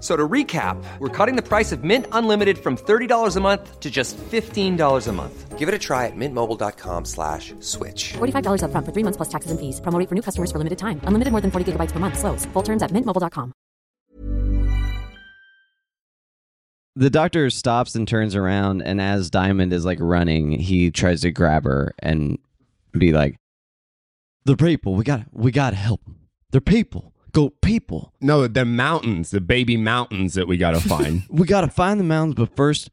F- So to recap, we're cutting the price of Mint Unlimited from $30 a month to just $15 a month. Give it a try at mintmobile.com slash switch. $45 upfront for three months plus taxes and fees. Promo rate for new customers for limited time. Unlimited more than 40 gigabytes per month. Slows. Full terms at mintmobile.com. the doctor stops and turns around and as diamond is like running he tries to grab her and be like the people we got we got to help them they're people go people No, the mountains, the baby mountains that we got to find. we got to find the mountains but first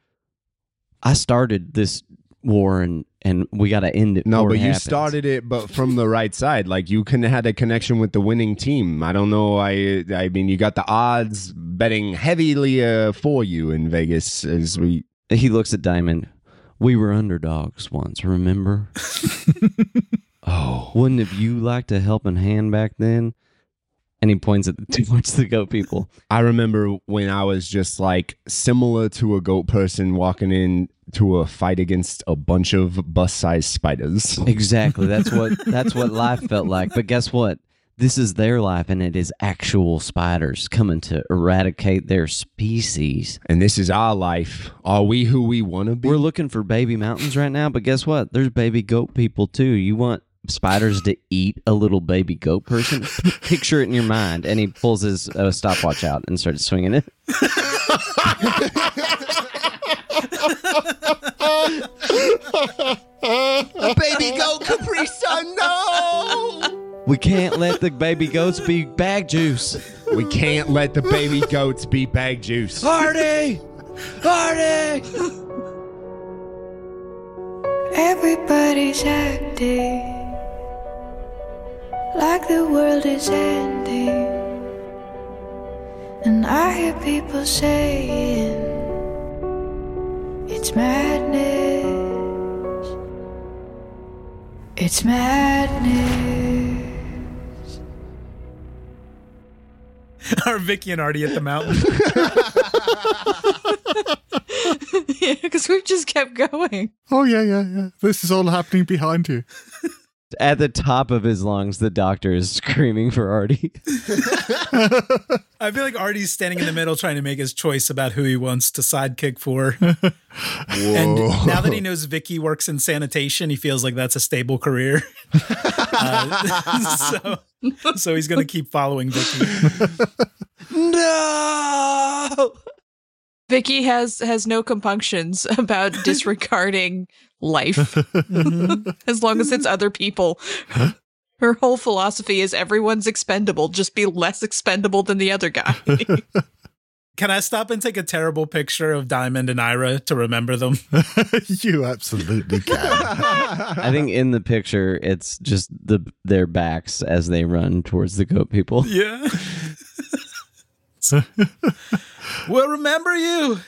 i started this war and and we got to end it no, but it you happens. started it, but from the right side. Like you couldn't have had a connection with the winning team. I don't know. I I mean, you got the odds betting heavily uh, for you in Vegas as we. he looks at diamond we were underdogs once remember Oh, wouldn't have you liked a helping hand back then and he points at the two towards the goat people I remember when I was just like similar to a goat person walking in to a fight against a bunch of bus-sized spiders. Exactly. That's what that's what life felt like. But guess what? This is their life and it is actual spiders coming to eradicate their species. And this is our life. Are we who we want to be? We're looking for baby mountains right now, but guess what? There's baby goat people too. You want spiders to eat a little baby goat person? Picture it in your mind. And he pulls his uh, stopwatch out and starts swinging it. A baby goat Capri Sun, no! We can't let the baby goats be bag juice. We can't let the baby goats be bag juice. Hardy! Hardy! Everybody's acting like the world is ending. And I hear people saying it's madness. It's madness. Are Vicki and Artie at the mountain? yeah, because we've just kept going. Oh yeah, yeah, yeah. This is all happening behind you. At the top of his lungs, the doctor is screaming for Artie. I feel like Artie's standing in the middle trying to make his choice about who he wants to sidekick for. and now that he knows Vicki works in sanitation, he feels like that's a stable career. uh, so, so he's going to keep following Vicki. no! Vicki has has no compunctions about disregarding life mm-hmm. as long as it's other people. Her whole philosophy is everyone's expendable, just be less expendable than the other guy. Can I stop and take a terrible picture of Diamond and Ira to remember them? you absolutely can. I think in the picture it's just the their backs as they run towards the goat people. Yeah. We'll remember you.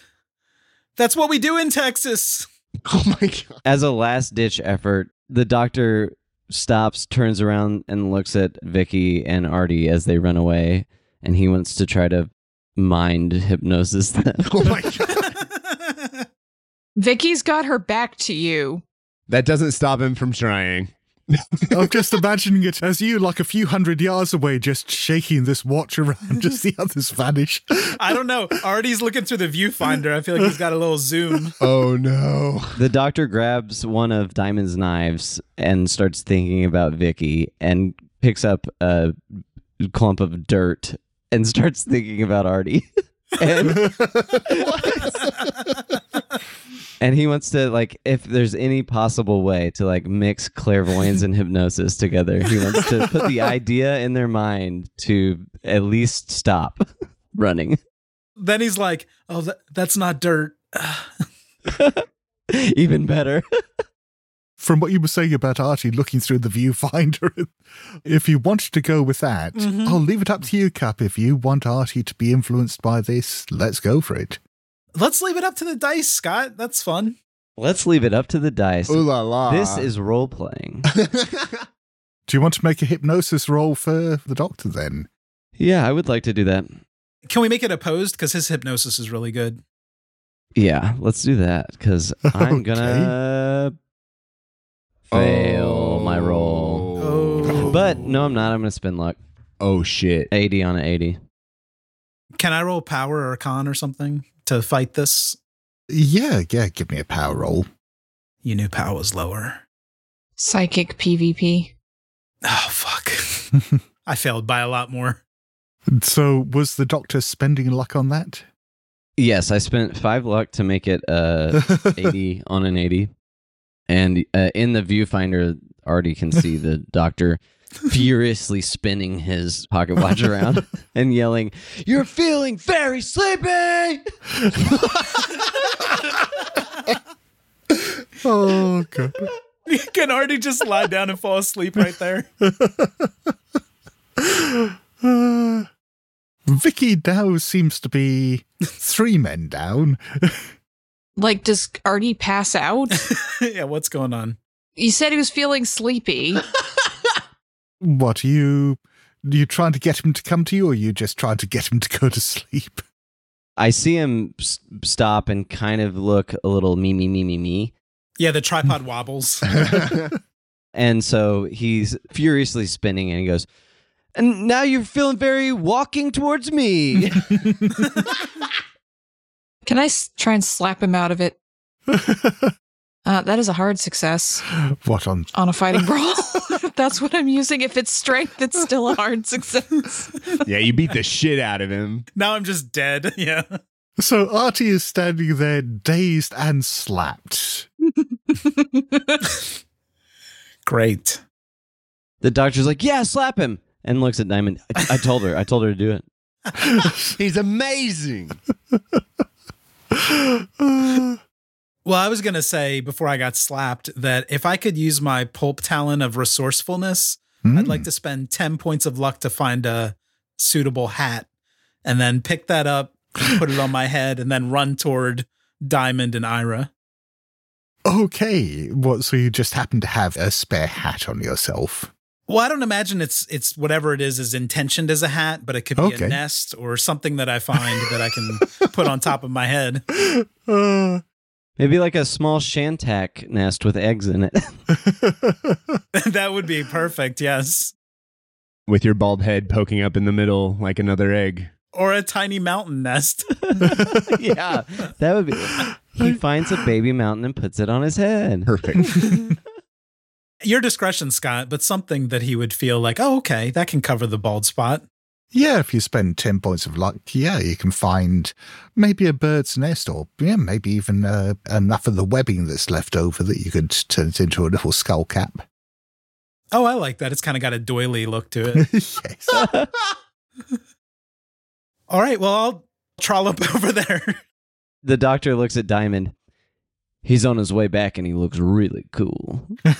That's what we do in Texas. Oh my god. As a last ditch effort, the doctor stops, turns around, and looks at Vicki and Artie as they run away, and he wants to try to mind hypnosis them. Oh my god. Vicki's got her back to you. That doesn't stop him from trying. I'm just imagining it as you, like a few hundred yards away, just shaking this watch around just see others vanish. I don't know. Artie's looking through the viewfinder. I feel like he's got a little zoom. Oh no. The doctor grabs one of Diamond's knives and starts thinking about Vicki and picks up a clump of dirt and starts thinking about Artie. and, and he wants to like if there's any possible way to like mix clairvoyance and hypnosis together. He wants to put the idea in their mind to at least stop running. Then he's like, "Oh, that, that's not dirt." Even better. From what you were saying about Archie looking through the viewfinder, if you wanted to go with that, Mhm. I'll leave it up to you, Cap. If you want Archie to be influenced by this, let's go for it. Let's leave it up to the dice, Scott. That's fun. Let's leave it up to the dice. Ooh la la. This is role playing. Do you want to make a hypnosis roll for the doctor then? yeah, I would like to do that. Can we make it opposed? Because his hypnosis is really good. Yeah, let's do that because I'm gonna fail my roll. Oh. But no, I'm not. I'm gonna spend luck. Oh shit. 80 on an 80. Can I roll power or con or something to fight this? Yeah, yeah, give me a power roll. You knew power was lower. Psychic PvP. Oh, fuck. I failed by a lot more. So, was the doctor spending luck on that? Yes, I spent five luck to make it uh 80 on an 80. And uh, in the viewfinder, Artie can see the doctor furiously spinning his pocket watch around and yelling, You're feeling very sleepy! oh, God. You can Artie just lie down and fall asleep right there? Uh, Vicki Dow seems to be three men down. Like, does Artie pass out? yeah, what's going on? you said he was feeling sleepy. What, you you trying to get him to come to you, or you just trying to get him to go to sleep? I see him s- stop and kind of look a little me, me, me, me, me. Yeah, the tripod wobbles. And so he's furiously spinning and he goes, And now you're feeling very walking towards me. Can I s- try and slap him out of it? Uh, that is a hard success What on? on a fighting brawl. That's what I'm using. If it's strength, it's still a hard success. yeah, you beat the shit out of him. now I'm just dead. Yeah. So Artie is standing there, dazed and slapped. Great. the doctor's like, Yeah, slap him. And looks at Diamond. I, I told her. I told her to do it. He's amazing. Well, I was going to say before I got slapped that if I could use my pulp talent of resourcefulness, I'd like hmm. to spend 10 points of luck to find a suitable hat and then pick that up, put it on my head, and then run toward Diamond and Ira. Okay, what? So you just happen to have a spare hat on yourself? Well, I don't imagine it's it's whatever it is is intentioned as a hat, but it could be Okay. a nest or something that I find that I can put on top of my head. Uh, Maybe like a small shantak nest with eggs in it. that would be perfect, yes. With your bald head poking up in the middle like another egg. Or a tiny mountain nest. yeah, that would be. He finds a baby mountain and puts it on his head. Perfect. Your discretion, Scott, but something that he would feel like, oh, okay, that can cover the bald spot. yeah, if you spend 10 points of luck, yeah, you can find maybe a bird's nest or yeah, maybe even uh, enough of the webbing that's left over that you could turn it into a little skull cap. Oh, I like that. It's kind of got a doily look to it. yes. All right, well, I'll trollop over there. The doctor looks at Diamond. He's on his way back and he looks really cool.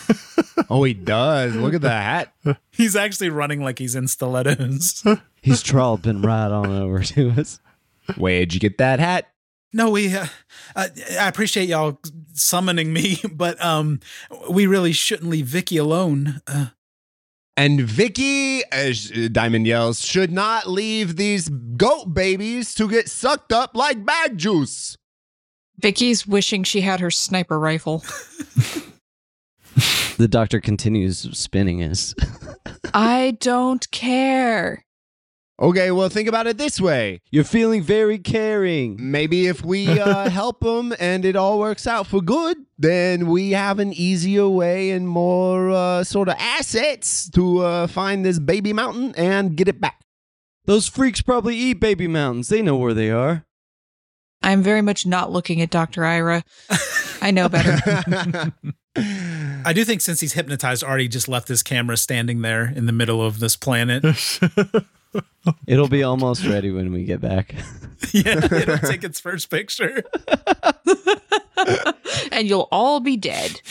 Oh, he does. Look at the hat. He's actually running like he's in stilettos. He's trolloping right on over to us. Where'd you get that hat? No, we. Uh, uh, I appreciate y'all summoning me, but um, we really shouldn't leave Vicki alone. Uh, And Vicki, as Diamond yells, should not leave these goat babies to get sucked up like bag juice. Vicki's wishing she had her sniper rifle. The doctor continues spinning his. I don't care. Okay, well, think about it this way. You're feeling very caring. Maybe if we uh, help them and it all works out for good, then we have an easier way and more uh, sort of assets to uh, find this baby mountain and get it back. Those freaks probably eat baby mountains. They know where they are. I'm very much not looking at Dr. Ira. I know better. I do think since he's hypnotized, Artie just left his camera standing there in the middle of this planet. It'll be almost ready when we get back. yeah, it'll take its first picture. and you'll all be dead.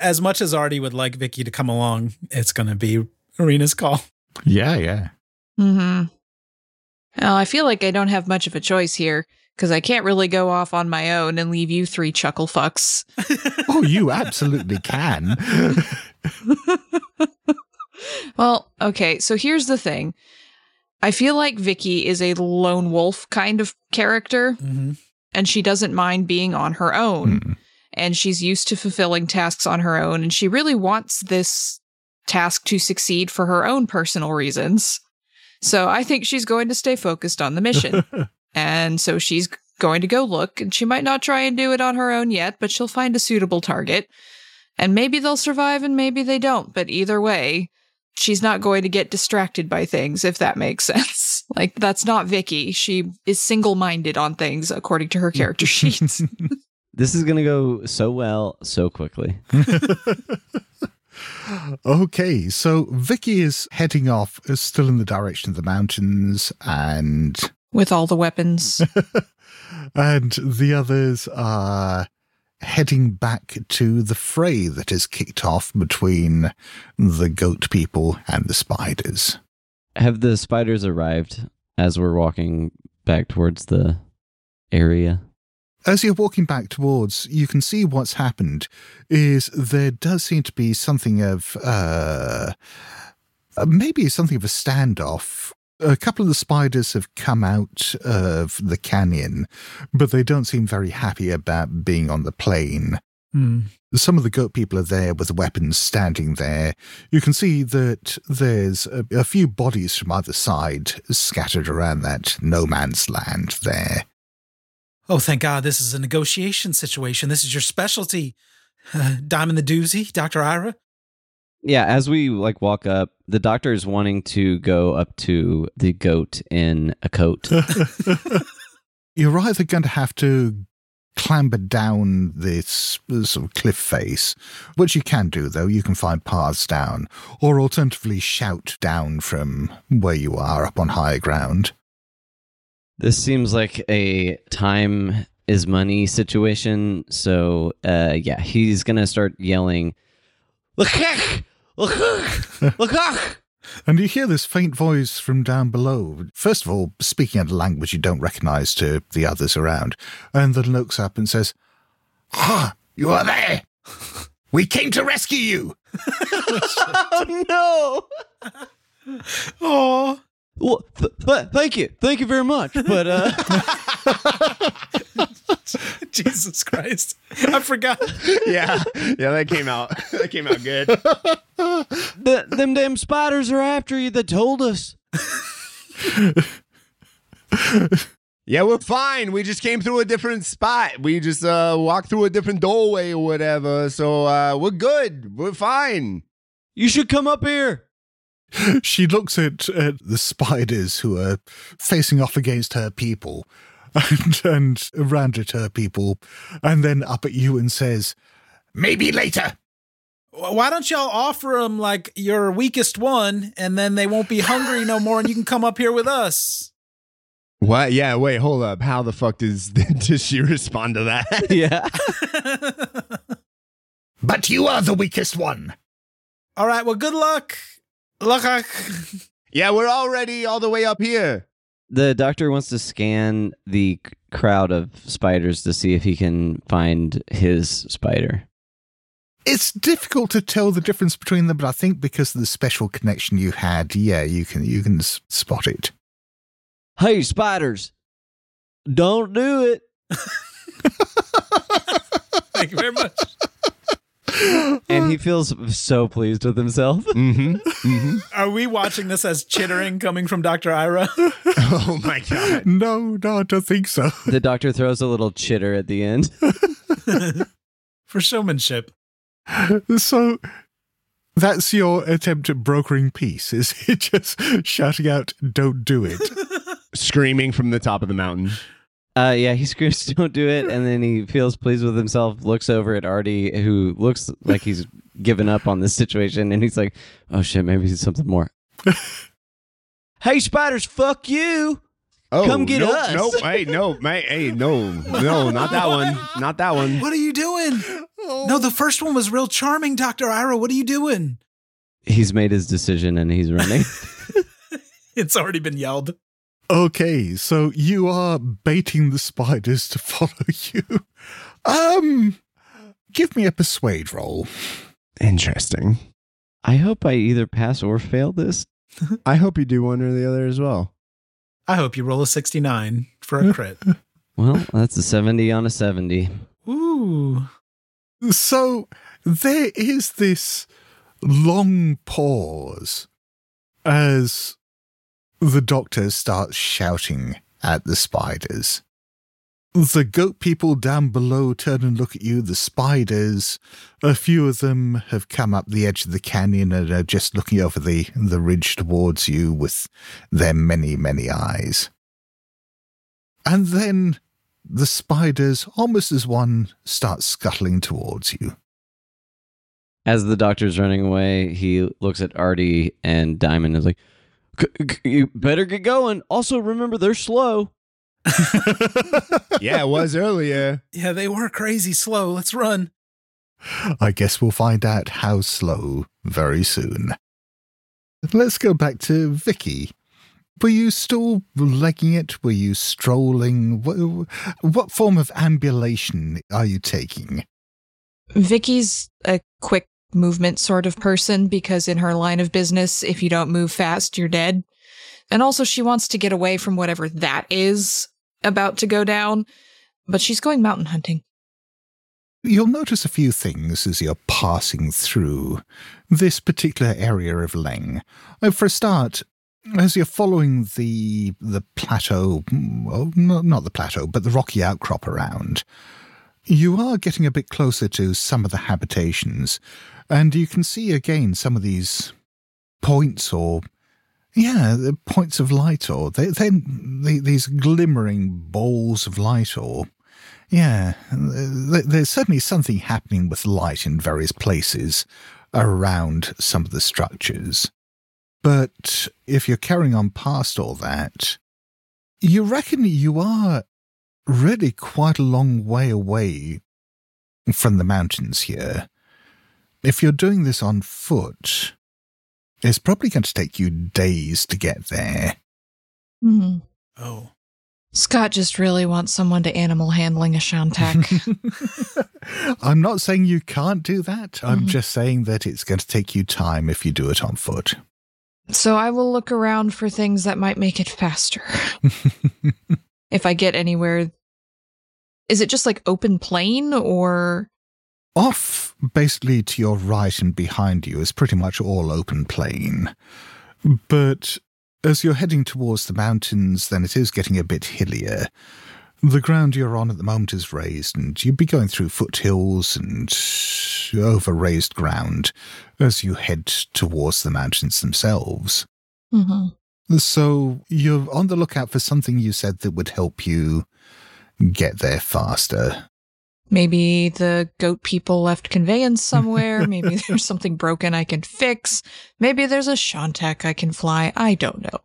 As much as Artie would like Vicki to come along, it's going to be Rina's call. Yeah, yeah. Mm-hmm. Well, I feel like I don't have much of a choice here because I can't really go off on my own and leave you three chuckle fucks. Oh, you absolutely can. well, okay, so here's the thing. I feel like Vicki is a lone wolf kind of character, Mm-hmm. and she doesn't mind being on her own. Hmm. And she's used to fulfilling tasks on her own, and she really wants this task to succeed for her own personal reasons. So I think she's going to stay focused on the mission. and so she's going to go look, and she might not try and do it on her own yet, but she'll find a suitable target. And maybe they'll survive and maybe they don't. But either way, she's not going to get distracted by things, if that makes sense. Like, that's not Vicki. She is single minded on things, according to her character sheets. This is going to go so well, so quickly. Okay, so Vicki is heading off, still in the direction of the mountains, and With all the weapons. and the others are heading back to the fray that has kicked off between the goat people and the spiders. Have the spiders arrived as we're walking back towards the area? As you're walking back towards, you can see what's happened is there does seem to be something of uh, uh, maybe something of a standoff. A couple of the spiders have come out of the canyon, but they don't seem very happy about being on the plain. Hmm. Some of the goat people are there with weapons standing there. You can see that there's a, a few bodies from either side scattered around that no man's land there. Oh, thank God this is a negotiation situation. This is your specialty. Uh, Diamond the doozy, Dr. Ira. Yeah, as we like walk up, the doctor is wanting to go up to the goat in a coat. You're either going to have to clamber down this sort of cliff face, which you can do, though. You can find paths down, or alternatively shout down from where you are up on higher ground. this seems like a time is money situation. So, uh, yeah, he's gonna start yelling, "Look! Look! Look!" And you hear this faint voice from down below. First of all, speaking in a language you don't recognize to the others around, and then looks up and says, Ah, you are there! We came to rescue you! oh no! Oh, Well, th- th- thank you, thank you very much. But uh, Jesus Christ. I forgot. yeah, yeah, that came out. That came out good. the, them damn spiders are after you. That told us. Yeah, we're fine. We just came through a different spot. We just uh walked through a different doorway or whatever. So uh we're good. We're fine. You should come up here. She looks at, at the spiders who are facing off against her people and, and around at her people, and then up at you and says, Maybe later. Why don't y'all offer them like your weakest one and then they won't be hungry no more and you can come up here with us? What? Yeah, wait, hold up. How the fuck does does she respond to that? yeah. But you are the weakest one. All right, well, good luck. Luck. yeah, we're already all the way up here. The doctor wants to scan the c- crowd of spiders to see if he can find his spider. It's difficult to tell the difference between them, but I think because of the special connection you had, yeah, you can you can s- spot it. Hey, spiders, don't do it. Thank you very much. And he feels so pleased with himself. Mm-hmm. mm-hmm. Are we watching this as chittering coming from Dr. Ira? Oh my god. No, no, I don't think so. The doctor throws a little chitter at the end. For showmanship. So that's your attempt at brokering peace, is it just shouting out, don't do it? Screaming from the top of the mountain. Uh, yeah, he screams, "Don't do it!" And then he feels pleased with himself. Looks over at Artie, who looks like he's given up on this situation, and he's like, "Oh shit, maybe it's something more." hey, spiders, fuck you! Oh, Come get nope, us. Nope. Hey, no, mate. Hey, no, no, not that one. Not that one. What are you doing? No, the first one was real charming, Dr. Ira. What are you doing? He's made his decision, and he's running. It's already been yelled. Okay, so you are baiting the spiders to follow you. Um, give me a persuade roll. Interesting. I hope I either pass or fail this. I hope you do one or the other as well. I hope you roll a 69 for a crit. Well, that's a seventy on a seventy. Ooh. So there is this long pause as the doctor starts shouting at the spiders. The goat people down below turn and look at you. The spiders, a few of them have come up the edge of the canyon and are just looking over the, the ridge towards you with their many, many eyes. And then the spiders, almost as one, start scuttling towards you. As the doctor's running away, he looks at Artie and Diamond and is like, "C- c- "You better get going. Also, remember they're slow." Yeah, it was earlier. Yeah, they were crazy slow. Let's run. I guess we'll find out how slow very soon. Let's go back to Vicki. Were you still legging it? Were you strolling? What, what form of ambulation are you taking? Vicki's a quick movement sort of person because in her line of business, if you don't move fast, you're dead. And also she wants to get away from whatever that is about to go down, but she's going mountain hunting. You'll notice a few things as you're passing through this particular area of Leng. Uh, For a start, as you're following the the plateau, well, not the plateau, but the rocky outcrop around, you are getting a bit closer to some of the habitations, and you can see again some of these points or yeah, the points of light, or they, they, they, these glimmering balls of light, or yeah, there's certainly something happening with light in various places around some of the structures. But if you're carrying on past all that, you reckon you are really quite a long way away from the mountains here. If you're doing this on foot, it's probably going to take you days to get there. Mm-hmm. Oh. Scott just really wants someone to animal handling a Shantak. I'm not saying you can't do that. I'm Mhm. just saying that it's going to take you time if you do it on foot. so I will look around for things that might make it faster. if I get anywhere. Is it just like open plain or Off, basically to your right and behind you, is pretty much all open plain. But as you're heading towards the mountains, then it is getting a bit hillier. The ground you're on at the moment is raised, and you'd be going through foothills and over raised ground as you head towards the mountains themselves. Mm-hmm. So you're on the lookout for something you said that would help you get there faster. Maybe the goat people left conveyance somewhere? maybe there's something broken I can fix. Maybe there's a Shantak I can fly. I don't know.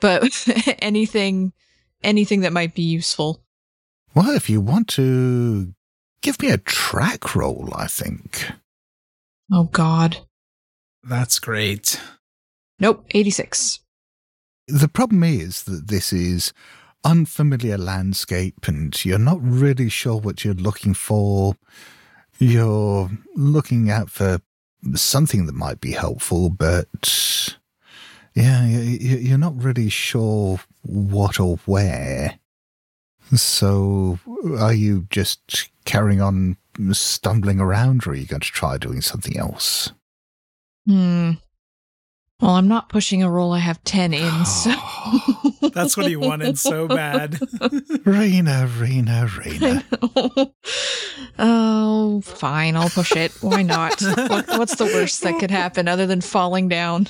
But anything anything that might be useful. Well, if you want to give me a track roll, I think. Oh God. That's great. Nope. 86. The problem is that this is unfamiliar landscape and you're not really sure what you're looking for. You're looking out for something that might be helpful, but yeah, you- you- you're not really sure what or where. So, are you just carrying on stumbling around, or are you going to try doing something else? Hmm. Well, I'm not pushing a roll I have 10 in, so. That's what he wanted so bad. Rina, Rina, Rina. oh, fine. I'll push it. Why not? What, what's the worst that could happen other than falling down?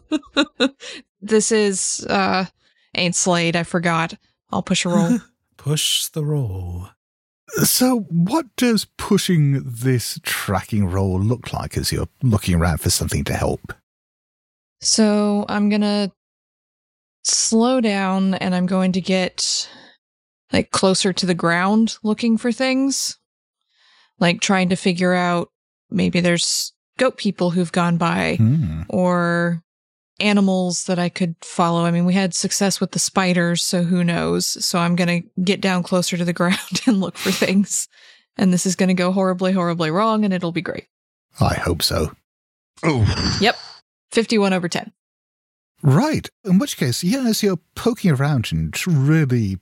this is, uh, ain't Slayed. I forgot. I'll push a roll. Push the roll. So, what does pushing this tracking roll look like as you're looking around for something to help? So I'm gonna slow down and I'm going to get like closer to the ground looking for things. Like trying to figure out maybe there's goat people who've gone by Hmm. or animals that I could follow. I mean, we had success with the spiders, so who knows? So I'm going to get down closer to the ground and look for things. And this is going to go horribly, horribly wrong and it'll be great. I hope so. Oh. Yep. 51 over 10. Right. In which case, yeah, as you're poking around and really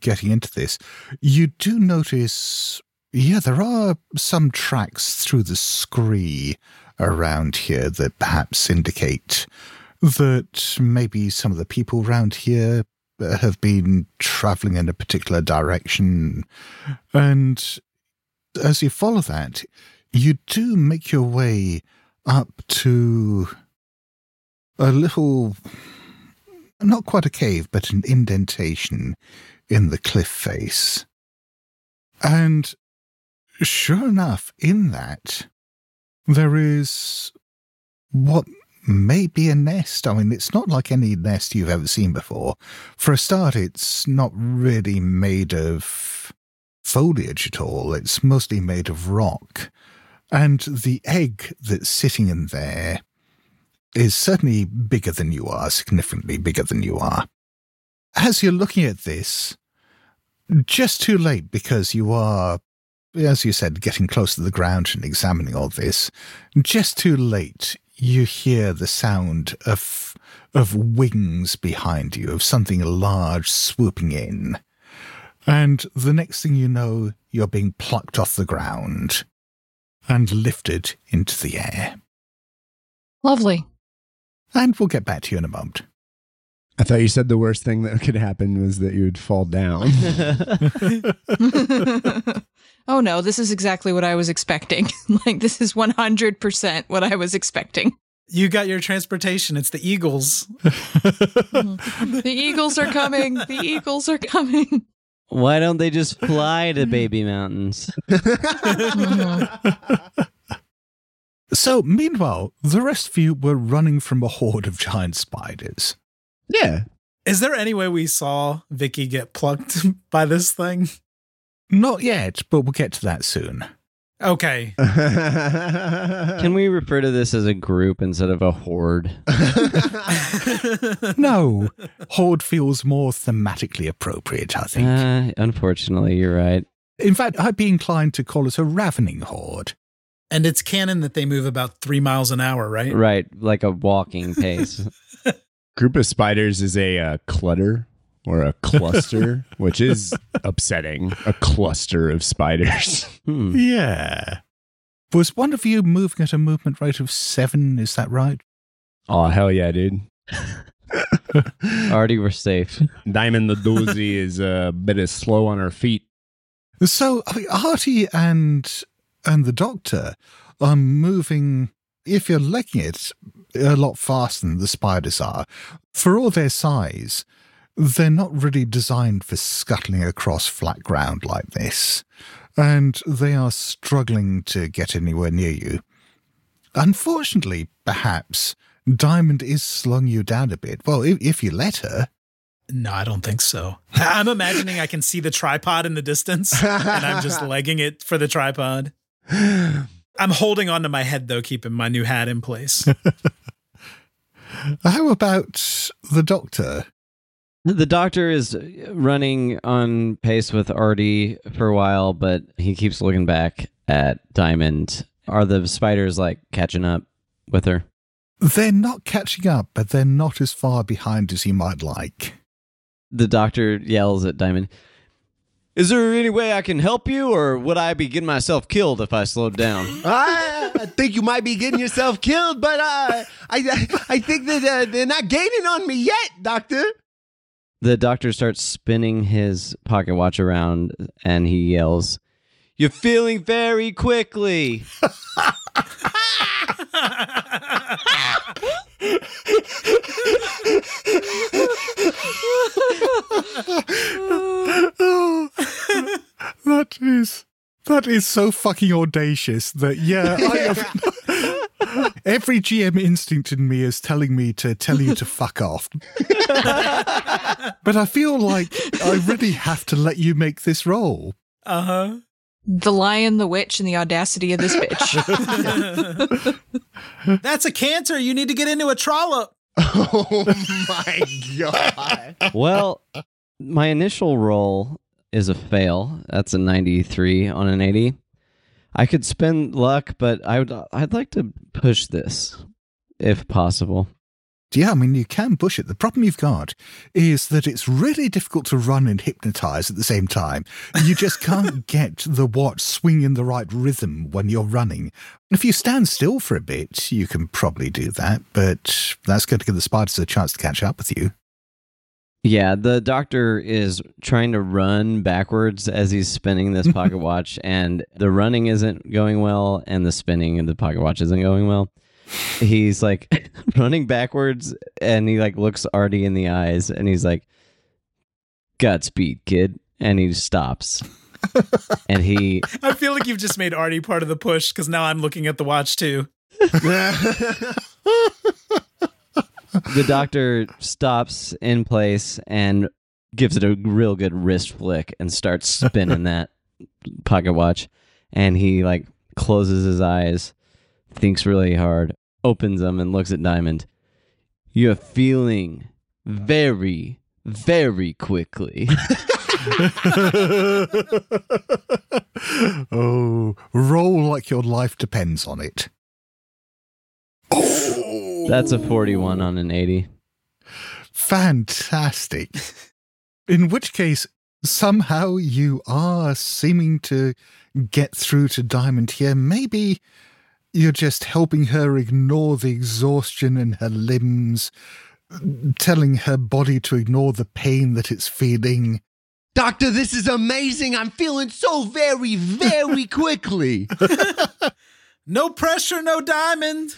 getting into this, you do notice, yeah, there are some tracks through the scree around here that perhaps indicate that maybe some of the people around here have been traveling in a particular direction. And as you follow that, you do make your way up to a little, not quite a cave, but an indentation in the cliff face. And sure enough, in that, there is what may be a nest. I mean, it's not like any nest you've ever seen before. For a start, it's not really made of foliage at all, it's mostly made of rock. And the egg that's sitting in there is certainly bigger than you are, significantly bigger than you are. As you're looking at this, just too late because you are, as you said, getting close to the ground and examining all this, just too late, you hear the sound of, of wings behind you, of something large swooping in. And the next thing you know, you're being plucked off the ground and lifted into the air. Lovely. And we'll get back to you in a moment. I thought you said the worst thing that could happen was that you would fall down. oh no, this is exactly what I was expecting. like this is 100% what I was expecting. You got your transportation. It's the Eagles. The Eagles are coming. The Eagles are coming. Why don't they just fly to baby mountains? Mm-hmm. So, meanwhile, the rest of you were running from a horde of giant spiders. yeah. Is there any way we saw Vicki get plucked by this thing? Not yet, but we'll get to that soon. Okay. Can we refer to this as a group instead of a horde? no, horde feels more thematically appropriate, I think. Uh, unfortunately, you're right. In fact, I'd be inclined to call it a ravening horde. And it's canon that they move about three miles an hour, right? Right, like a walking pace. Group of spiders is a uh, clutter or a cluster, which is upsetting. A cluster of spiders. Hmm. Yeah. Was one of you moving at a movement rate of seven? Is that right? Oh, hell yeah, dude. Already we're safe. Diamond the Doozy is a bit slow on her feet. So, I mean, Artie and and the Doctor are moving. If you're legging it, a lot faster than the spiders are. For all their size, they're not really designed for scuttling across flat ground like this, and they are struggling to get anywhere near you. Unfortunately, perhaps Diamond is slowing you down a bit. Well, if, if you let her. No, I don't think so. I'm imagining I can see the tripod in the distance and I'm just legging it for the tripod. I'm holding onto my head though, keeping my new hat in place. How about the doctor? The doctor is running on pace with Artie for a while, but he keeps looking back at Diamond. Are the spiders like catching up with her? They're not catching up, but they're not as far behind as you might like. The doctor yells at Diamond, Is there any way I can help you, or would I be getting myself killed if I slowed down? I, I think you might be getting yourself killed, but uh, I, I I think that uh, they're not gaining on me yet, Doctor. The doctor starts spinning his pocket watch around and he yells, You're feeling very quickly. that is that is so fucking audacious that yeah, I have, every GM instinct in me is telling me to tell you to fuck off. but I feel like I really have to let you make this roll. Uh huh. The lion, the witch, and the audacity of this bitch. That's a cancer. You need to get into a trollop. Oh my god. well, my initial roll is a fail. That's a 93 on an 80. I could spend luck, but I would I'd like to push this if possible. Yeah, I mean, you can push it. The problem you've got is that it's really difficult to run and hypnotize at the same time. You just can't get the watch swing in the right rhythm when you're running. If you stand still for a bit, you can probably do that, but that's going to give the spiders a chance to catch up with you. Yeah, the doctor is trying to run backwards as he's spinning this pocket watch, and the running isn't going well, and the spinning of the pocket watch isn't going well. He's like running backwards, and he like looks Artie in the eyes, and he's like, "Godspeed, kid," and he stops. and he I feel like you've just made Artie part of the push because now I'm looking at the watch too. The doctor stops in place and gives it a real good wrist flick and starts spinning that pocket watch. And he like closes his eyes thinks really hard opens them and looks at diamond. You're feeling very very quickly. Oh, roll like your life depends on it. Oh. That's a 41 on an 80 Fantastic. In which case, somehow you are seeming to get through to Diamond here. Maybe you're just helping her ignore the exhaustion in her limbs, telling her body to ignore the pain that it's feeling. Doctor, this is amazing. I'm feeling so very, very quickly. No pressure, no diamond.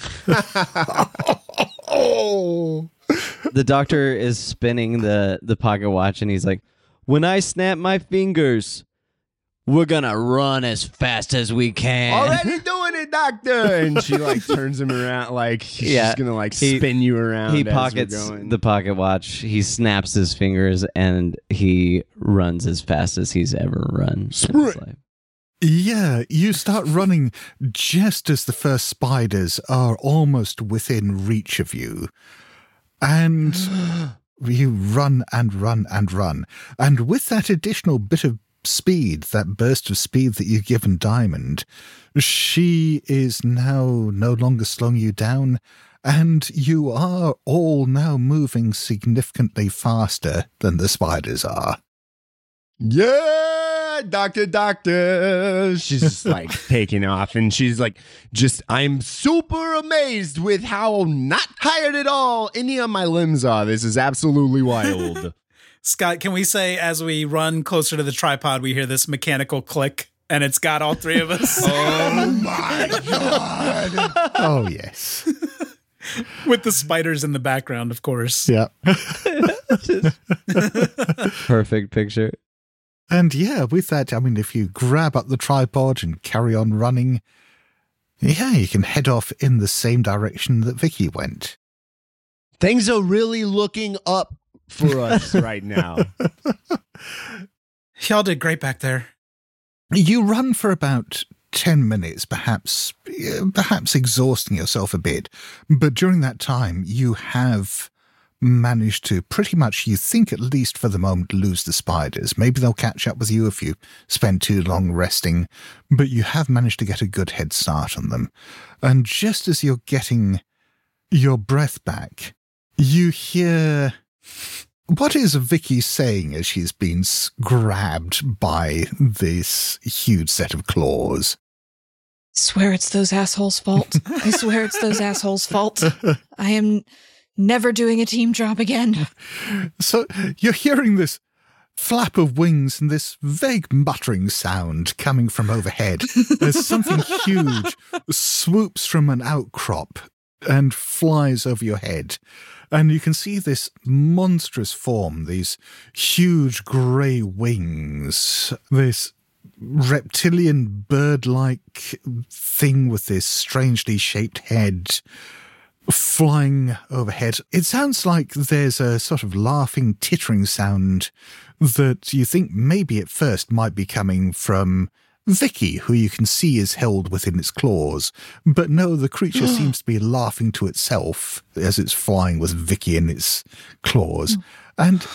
oh. the doctor is spinning the the pocket watch and he's like when i snap my fingers we're gonna run as fast as we can Already doing it, Doctor. And she like turns him around, like she's Yeah, gonna like he- spin you around. he as we're pockets going. the pocket watch he snaps his fingers and he runs as fast as he's ever run in his Sprint. Yeah, you start running just as the first spiders are almost within reach of you. And you run and run and run. And with that additional bit of speed, that burst of speed that you've given Diamond, she is now no longer slowing you down. And you are all now moving significantly faster than the spiders are. Yeah, doctor, doctor. She's just like taking off, and she's like, just, I'm super amazed with how not tired at all any of my limbs are. This is absolutely wild. Scott, can we say as we run closer to the tripod, we hear this mechanical click and it's got all three of us oh my god. Oh, yes. with the spiders in the background, of course. yeah. perfect picture And yeah, with that, I mean, if you grab up the tripod and carry on running, yeah, you can head off in the same direction that Vicki went. Things are really looking up for us right now. Y'all did great back there. You run for about 10 minutes, perhaps, perhaps exhausting yourself a bit. But during that time, you have managed to pretty much, you think at least for the moment, lose the spiders. Maybe they'll catch up with you if you spend too long resting, but you have managed to get a good head start on them. And just as you're getting your breath back, you hear. What is Vicki saying as she's been grabbed by this huge set of claws? Swear it's those assholes' fault. I swear it's those assholes' fault. I am never doing a team job again. So you're hearing this flap of wings and this vague muttering sound coming from overhead as something huge swoops from an outcrop and flies over your head. And you can see this monstrous form, these huge grey wings, this reptilian bird like thing with this strangely shaped head flying overhead. It sounds like there's a sort of laughing, tittering sound that you think maybe at first might be coming from Vicki, who you can see is held within its claws. But no, the creature seems to be laughing to itself as it's flying with Vicki in its claws. And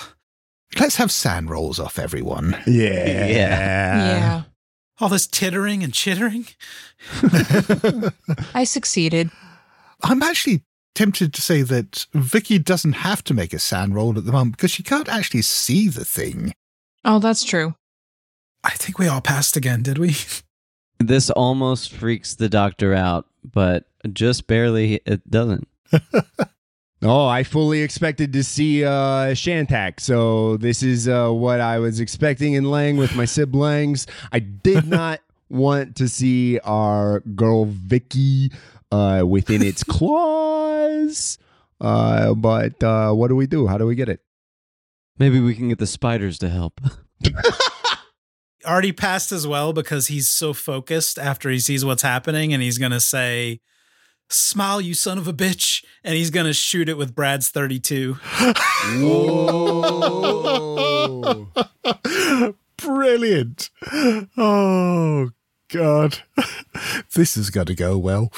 let's have SAN rolls off everyone. Yeah. yeah. yeah. All this tittering and chittering. I succeeded. I'm actually tempted to say that Vicki doesn't have to make a SAN roll at the moment because she can't actually see the thing. Oh, that's true. I think we all passed again, did we? This almost freaks the doctor out, but just barely it doesn't. Oh, I fully expected to see uh, Shantak. So this is uh, what I was expecting in Leng with my siblings. I did not want to see our girl Vicki uh, within its claws. Uh, but uh, what do we do? How do we get it? Maybe we can get the spiders to help. Already passed as well because he's so focused after he sees what's happening and he's going to say, Smile, you son of a bitch. And he's going to shoot it with Brad's 32. Whoa. Brilliant. Oh, God. This is going to go well.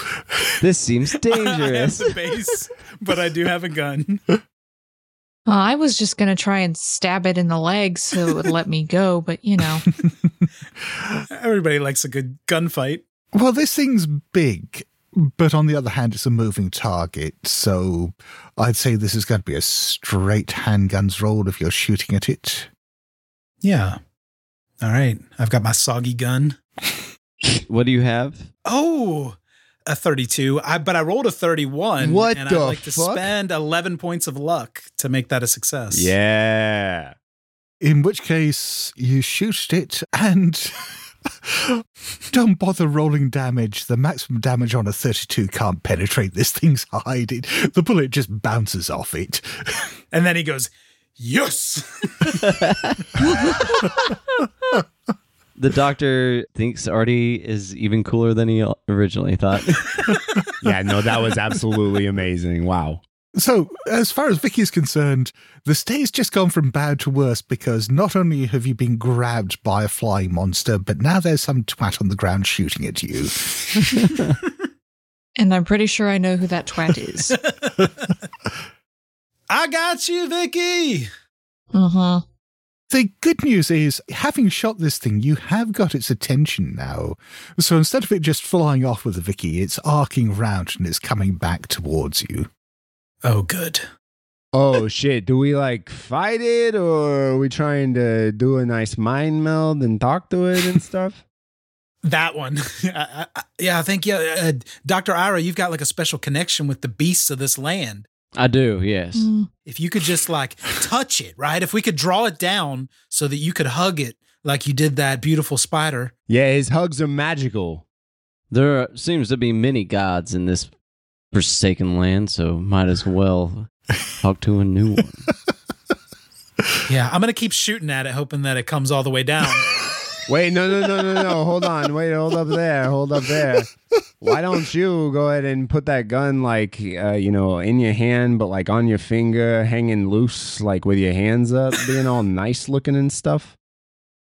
This seems dangerous. I have dangerous. the base, but I do have a gun. Uh, I was just going to try and stab it in the legs so it would let me go, but you know. Everybody likes a good gunfight. Well, this thing's big, but on the other hand, it's a moving target. So I'd say this is going to be a straight handguns roll if you're shooting at it. Yeah. All right. I've got my soggy gun. what do you have? Oh, a 32. I but I rolled a 31. What and the I'd like to fuck? spend 11 points of luck to make that a success. yeah. In which case, you shoot it and don't bother rolling damage. The maximum damage on a 32 can't penetrate this thing's hide. It, the bullet just bounces off it. And then he goes, "Yes." The doctor thinks Artie is even cooler than he originally thought. Yeah, no, that was absolutely amazing. Wow. So, as far as Vicki's concerned, the stay's just gone from bad to worse because not only have you been grabbed by a flying monster, but now there's some twat on the ground shooting at you. And I'm pretty sure I know who that twat is. I got you, Vicki. uh huh. The good news is, having shot this thing, you have got its attention now. So instead of it just flying off with the Vicki, it's arcing round and it's coming back towards you. Oh, good. Oh shit! Do we like fight it, or are we trying to do a nice mind meld and talk to it and stuff? That one. I, I, yeah, I think, yeah, uh, Dr. Ira, you've got like a special connection with the beasts of this land. I do, yes. Mm. If you could just like touch it, right? If we could draw it down so that you could hug it like you did that beautiful spider. Yeah, his hugs are magical. There are, seems to be many gods in this forsaken land, so might as well talk to a new one. Yeah, I'm going to keep shooting at it, hoping that it comes all the way down. Wait, no, no, no, no, no. Hold on. Wait, hold up there. Hold up there. Why don't you go ahead and put that gun like uh, you know in your hand, but like on your finger, hanging loose, like with your hands up, being all nice looking and stuff?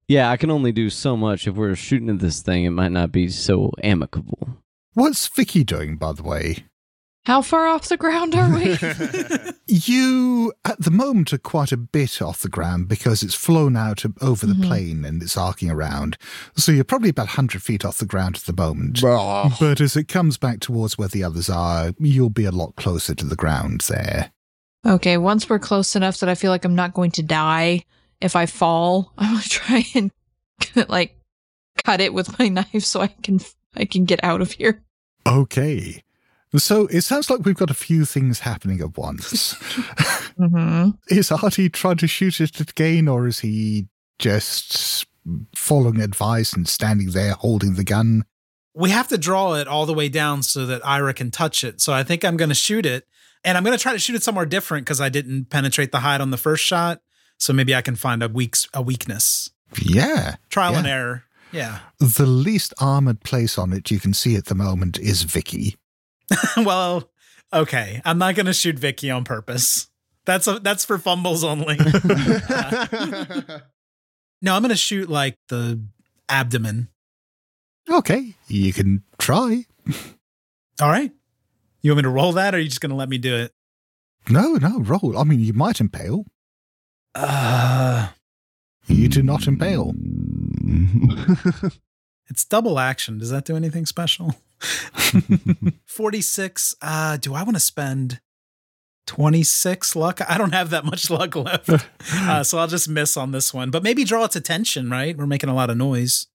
Yeah, I can only do so much. If we're shooting at this thing, it might not be so amicable. What's Vicki doing, by the way? How far off the ground are we? You, at the moment, are quite a bit off the ground because it's flown out over the Mhm. plain and it's arcing around. So you're probably about 100 feet off the ground at the moment. Bah. But as it comes back towards where the others are, you'll be a lot closer to the ground there. okay, once we're close enough that I feel like I'm not going to die if I fall, I'm gonna try and like cut it with my knife so I can I can get out of here. Okay. So it sounds like we've got a few things happening at once. Mm-hmm. is Artie trying to shoot it again, or is he just following advice and standing there holding the gun? We have to draw it all the way down so that Ira can touch it. So I think I'm going to shoot it. And I'm going to try to shoot it somewhere different because I didn't penetrate the hide on the first shot. So maybe I can find a weak a weakness. Yeah. Trial and error. Yeah. The least armored place on it you can see at the moment is Vicki. well, okay. I'm not going to shoot Vicki on purpose. That's a, that's for fumbles only. no, I'm going to shoot like the abdomen. Okay, you can try. All right. You want me to roll that or are you just going to let me do it? No, no, roll. I mean, you might impale. Uh, You do not impale. it's double action. Does that do anything special? 46. Uh, do I want to spend 26 luck? I don't have that much luck left. Uh, so I'll just miss on this one. But maybe draw its attention, right? We're making a lot of noise.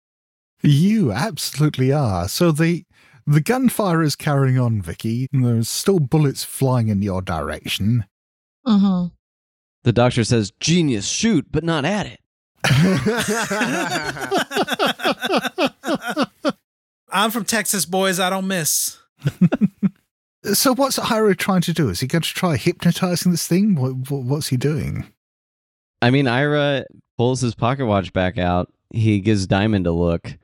You absolutely are. So the the gunfire is carrying on, Vicki. There's still bullets flying in your direction. Uh-huh. The doctor says, "Genius, shoot, but not at it." I'm from Texas, boys. I don't miss. So what's Ira trying to do? Is he going to try hypnotizing this thing? What, what, what's he doing? I mean, Ira pulls his pocket watch back out. He gives Diamond a look.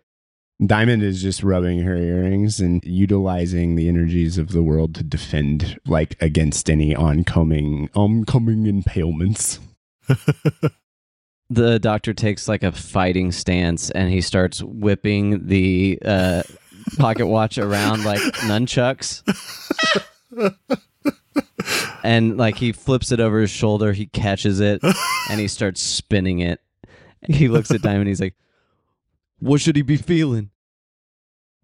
Diamond is just rubbing her earrings and utilizing the energies of the world to defend, like against any oncoming oncoming impalements. The doctor takes like a fighting stance and he starts whipping the uh, pocket watch around like nunchucks. and like he flips it over his shoulder, he catches it, and he starts spinning it. He looks at Diamond, he's like, What should he be feeling?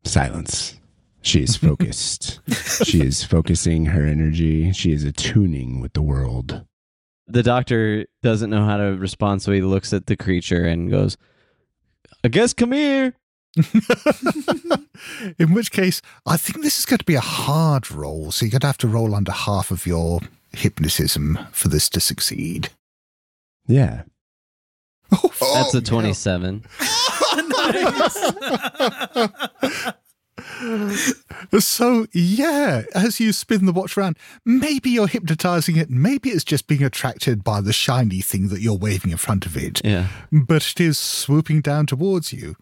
Silence. She is focused. she is focusing her energy. She is attuning with the world. The doctor doesn't know how to respond, so he looks at the creature and goes, I guess come here. In which case, I think this is going to be a hard roll. So you're going to have to roll under half of your hypnotism for this to succeed. Yeah. Oh, That's a 27. So, yeah, as you spin the watch around, maybe you're hypnotizing it, maybe it's just being attracted by the shiny thing that you're waving in front of it, Yeah. but it is swooping down towards you.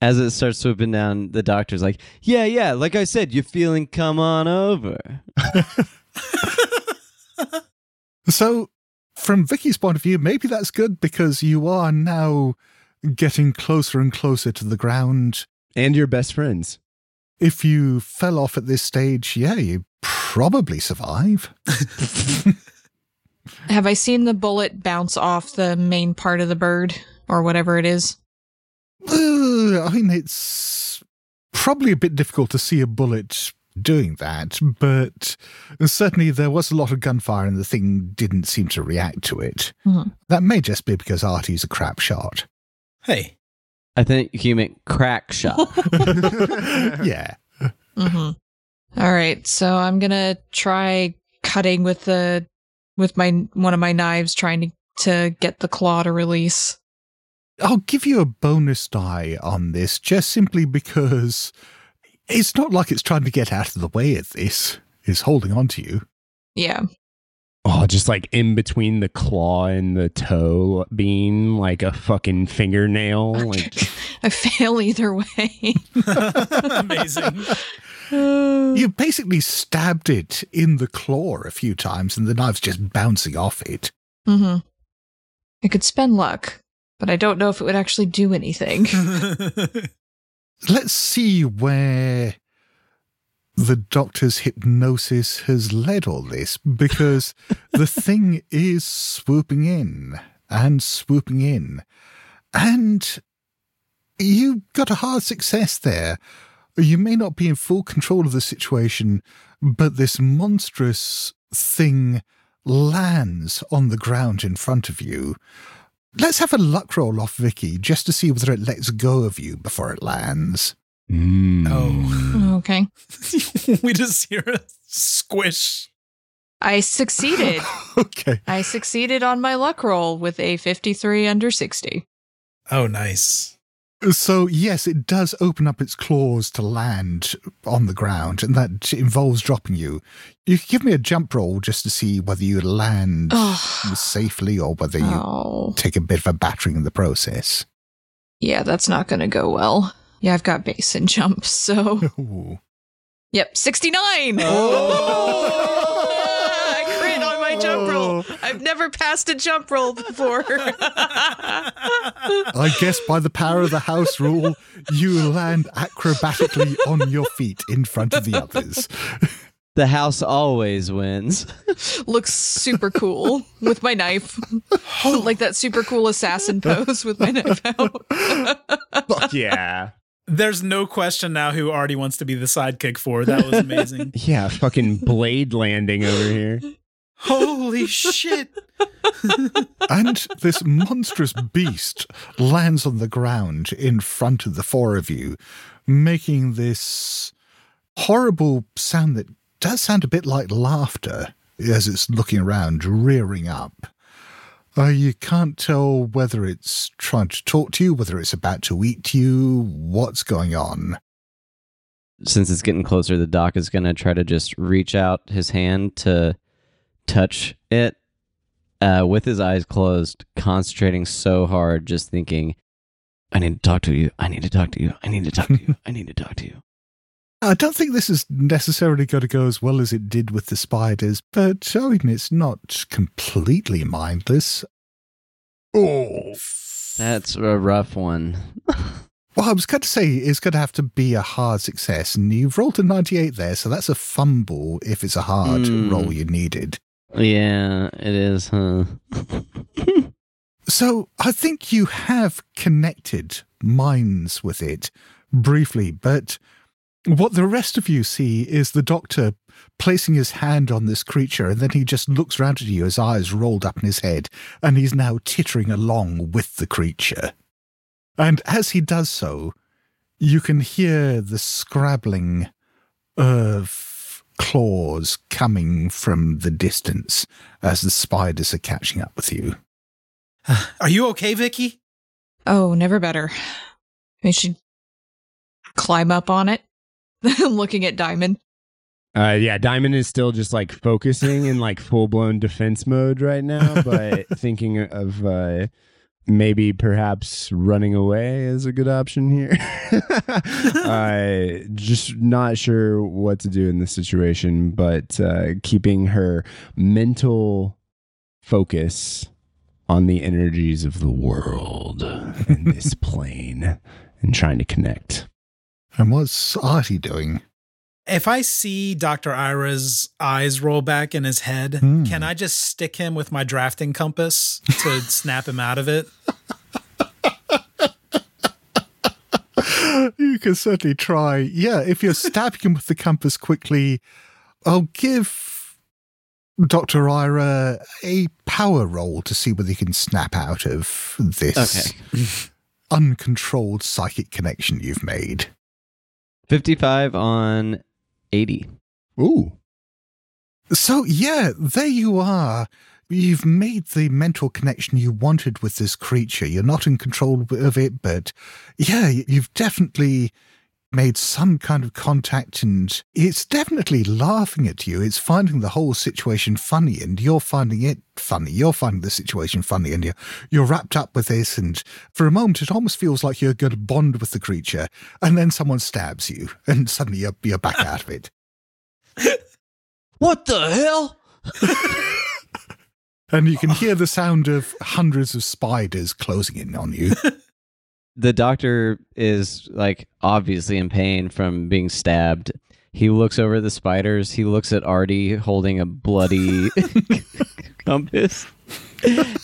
As it starts swooping down, the doctor's like, Yeah, yeah, like I said, you're feeling come on over. So, from Vicki's point of view, maybe that's good because you are now getting closer and closer to the ground. And your best friends. If you fell off at this stage, yeah, you probably survive. Have I seen the bullet bounce off the main part of the bird or whatever it is? Uh, I mean, it's probably a bit difficult to see a bullet doing that, but certainly there was a lot of gunfire and the thing didn't seem to react to it. Mhm. That may just be because Artie's a crap shot. Hey, I think you meant crack shot. yeah. Mm-hmm. All right, so I'm gonna try cutting with the with my one of my knives, trying to to get the claw to release. I'll give you a bonus die on this just simply because it's not like it's trying to get out of the way of this. It's holding on to you. Yeah. Oh, just like in between the claw and the toe being like a fucking fingernail. Like I fail either way. Amazing. You basically stabbed it in the claw a few times, and the knife's just bouncing off it. Mm-hmm. I could spend luck, but I don't know if it would actually do anything. Let's see where the doctor's hypnosis has led all this, because the thing is swooping in and swooping in. And you got a hard success there. You may not be in full control of the situation, but this monstrous thing lands on the ground in front of you. Let's have a luck roll off Vicki just to see whether it lets go of you before it lands. Mm. Oh. oh. okay. we just hear a squish. I succeeded. okay. I succeeded on my luck roll with a 53 under 60. Oh, nice. So, yes, it does open up its claws to land on the ground, and that involves dropping you. You can give me a jump roll just to see whether you land safely or whether you Oh. take a bit of a battering in the process. Yeah, that's not going to go well. Yeah, I've got base and jump, so. Ooh. Yep, 69! I crit on my jump oh. roll. I've never passed a jump roll before. I guess by the power of the house rule, you land acrobatically on your feet in front of the others. The house always wins. Looks super cool with my knife. like that super cool assassin pose with my knife out. Fuck yeah. There's no question now who Artie wants to be the sidekick for. That was amazing. Yeah, fucking blade landing over here. Holy shit. and this monstrous beast lands on the ground in front of the four of you, making this horrible sound that does sound a bit like laughter as it's looking around, rearing up. Uh, you can't tell whether it's trying to talk to you, whether it's about to eat you, what's going on. Since it's getting closer, the doc is going to try to just reach out his hand to touch it uh, with his eyes closed, concentrating so hard, just thinking, I need to talk to you. I need to talk to you. I need to talk to you. I need to talk to you. I don't think this is necessarily going to go as well as it did with the spiders, but I mean, it's not completely mindless. Oh, That's a rough one. Well, I was going to say it's going to have to be a hard success, and you've rolled a 98 there, so that's a fumble if it's a hard Hmm. roll you needed. Yeah, it is, huh? So I think you have connected minds with it briefly, but what the rest of you see is the doctor placing his hand on this creature, and then he just looks round at you, his eyes rolled up in his head, and he's now tittering along with the creature. And as he does so, you can hear the scrabbling of claws coming from the distance as the spiders are catching up with you. Are you okay, Vicki? Oh, never better. We should climb up on it. Looking at Diamond. Uh, yeah, Diamond is still just like focusing in like full blown defense mode right now, but thinking of uh, maybe perhaps running away is a good option here. uh, just not sure what to do in this situation, but uh, keeping her mental focus on the energies of the world in this plane and trying to connect. And what's Artie doing? If I see Dr. Ira's eyes roll back in his head, Hmm. can I just stick him with my drafting compass to snap him out of it? you can certainly try. Yeah, if you're stabbing him with the compass quickly, I'll give Dr. Ira a power roll to see whether he can snap out of this uncontrolled psychic connection you've made. 55 on 80. Ooh. So, yeah, there you are. You've made the mental connection you wanted with this creature. You're not in control of it, but yeah, you've definitely made some kind of contact and it's definitely laughing at you. It's finding the whole situation funny and you're finding it funny. You're finding the situation funny and you're, you're wrapped up with this. And for a moment, it almost feels like you're going to bond with the creature. And then someone stabs you and suddenly you're, you're back out of it. What the hell? And you can hear the sound of hundreds of spiders closing in on you. The doctor is like obviously in pain from being stabbed. He looks over the spiders. He looks at Artie holding a bloody compass.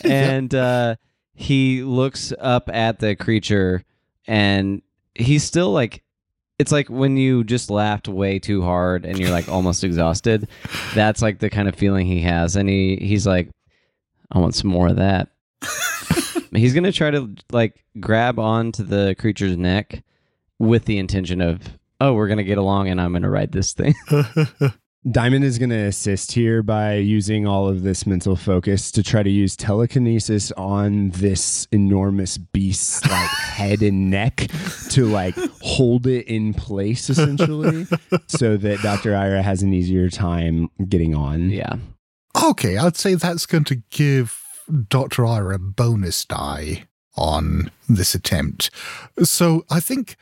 And uh, he looks up at the creature and he's still like it's like when you just laughed way too hard and you're like almost exhausted. That's like the kind of feeling he has. And he he's like, I want some more of that. he's gonna try to like grab onto the creature's neck with the intention of, oh, we're gonna get along and I'm gonna ride this thing. Diamond is going to assist here by using all of this mental focus to try to use telekinesis on this enormous beast's like head and neck to like hold it in place essentially so that Dr. Ira has an easier time getting on. yeah. Okay, I'd say that's going to give Dr. Ira a bonus die on this attempt. So I think,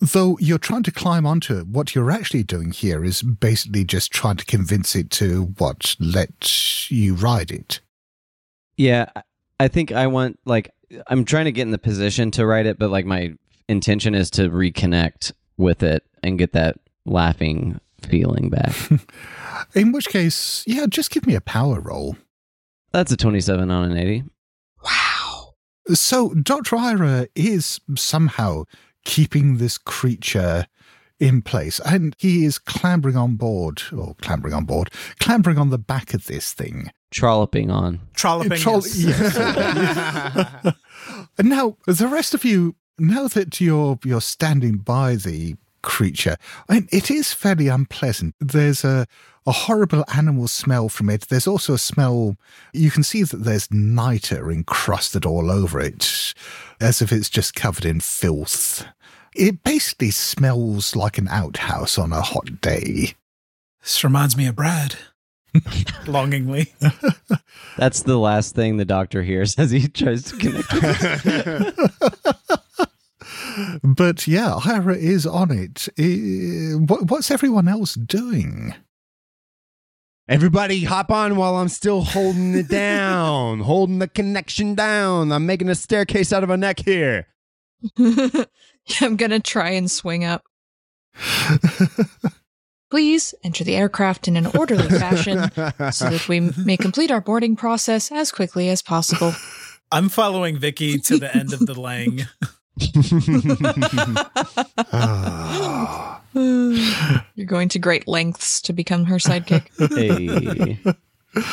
though you're trying to climb onto it, what you're actually doing here is basically just trying to convince it to what, let you ride it. Yeah, I- I think I want like I'm trying to get in the position to ride it, but like my intention is to reconnect with it and get that laughing feeling back. In which case, yeah, just give me a power roll. That's a 27 on an 80. Wow. So Dr. Ira is somehow keeping this creature in place and he is clambering on board, or clambering on board, clambering on the back of this thing. Trolloping on. Trolloping. Troll- yes. yes. and now the rest of you, now that you're you're standing by the creature, I mean, it is fairly unpleasant. There's a a horrible animal smell from it. There's also a smell. You can see that there's niter encrusted all over it, as if it's just covered in filth. It basically smells like an outhouse on a hot day. This reminds me of Brad. Longingly. That's the last thing the doctor hears as he tries to connect. But yeah, Ira is on it. What's everyone else doing? Everybody hop on while I'm still holding it down, holding the connection down. I'm making a staircase out of a neck here. I'm gonna try and swing up. Please enter the aircraft in an orderly fashion so that we may complete our boarding process as quickly as possible. I'm following Vicki to the end of the Leng. You're going to great lengths to become her sidekick. hey.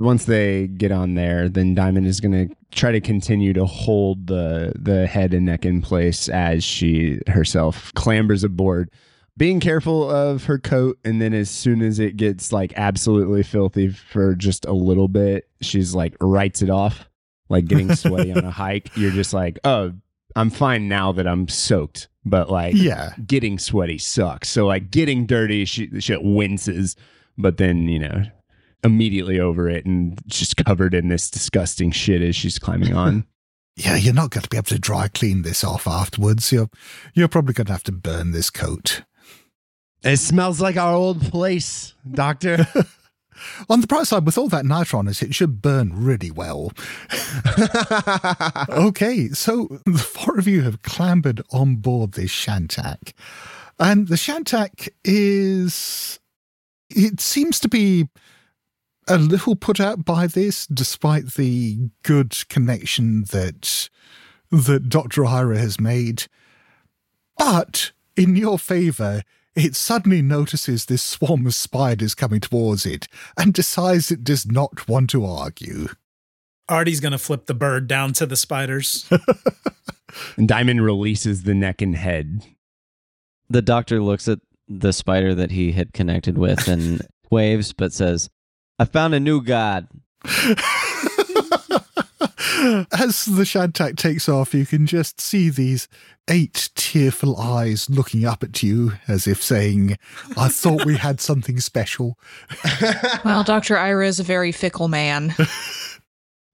Once they get on there, then Diamond is going to try to continue to hold the the head and neck in place as she herself clambers aboard, being careful of her coat. And then as soon as it gets like absolutely filthy for just a little bit, she's like writes it off, like getting sweaty on a hike. You're just like, oh, I'm fine now that I'm soaked, but like Yeah. getting sweaty sucks. So like getting dirty, she she winces, but then you know immediately over it and just covered in this disgusting shit as she's climbing on. Yeah, you're not going to be able to dry clean this off afterwards. You're you're probably going to have to burn this coat. it smells like our old place, Doctor. On the bright side, with all that on it, it should burn really well. okay, so the four of you have clambered on board this Shantak. And the Shantak is. It seems to be a little put out by this, despite the good connection that that Dr. Ira has made. But in your favor, it suddenly notices this swarm of spiders coming towards it and decides it does not want to argue. Artie's going to flip the bird down to the spiders. and Diamond releases the neck and head. The doctor looks at the spider that he had connected with and waves, but says, I found a new god. As the Shantak takes off, you can just see these eight tearful eyes looking up at you as if saying, I thought we had something special. Well, Dr. Ira is a very fickle man.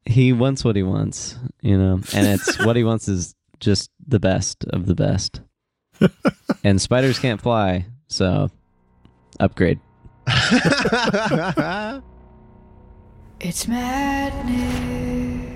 He wants what he wants, you know, and it's what he wants is just the best of the best. and spiders can't fly, so upgrade. It's madness.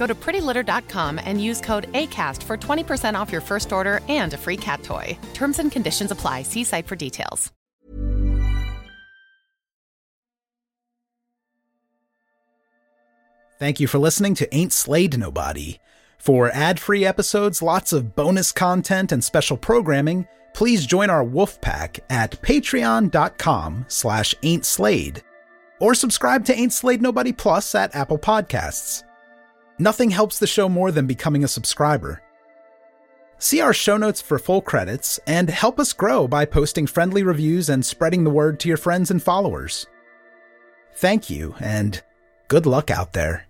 Go to prettylitter.com and use code ACAST for 20% off your first order and a free cat toy. Terms and conditions apply. See site for details. Thank you for listening to Ain't Slayed Nobody. For ad-free episodes, lots of bonus content, and special programming, please join our wolf pack at patreon.com slash ain't slayed. Or subscribe to Ain't Slayed Nobody Plus at Apple Podcasts. Nothing helps the show more than becoming a subscriber. See our show notes for full credits and help us grow by posting friendly reviews and spreading the word to your friends and followers. Thank you, and good luck out there.